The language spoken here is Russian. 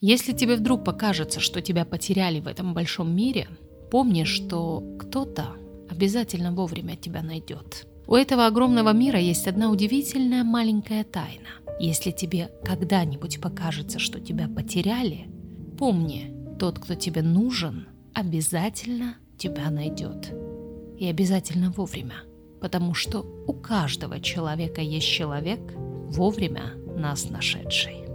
Если тебе вдруг покажется, что тебя потеряли в этом большом мире, помни, что кто-то обязательно вовремя тебя найдет. У этого огромного мира есть одна удивительная маленькая тайна. Если тебе когда-нибудь покажется, что тебя потеряли, помни, тот, кто тебе нужен, обязательно тебя найдет. И обязательно вовремя. Потому что у каждого человека есть человек, вовремя нас нашедший.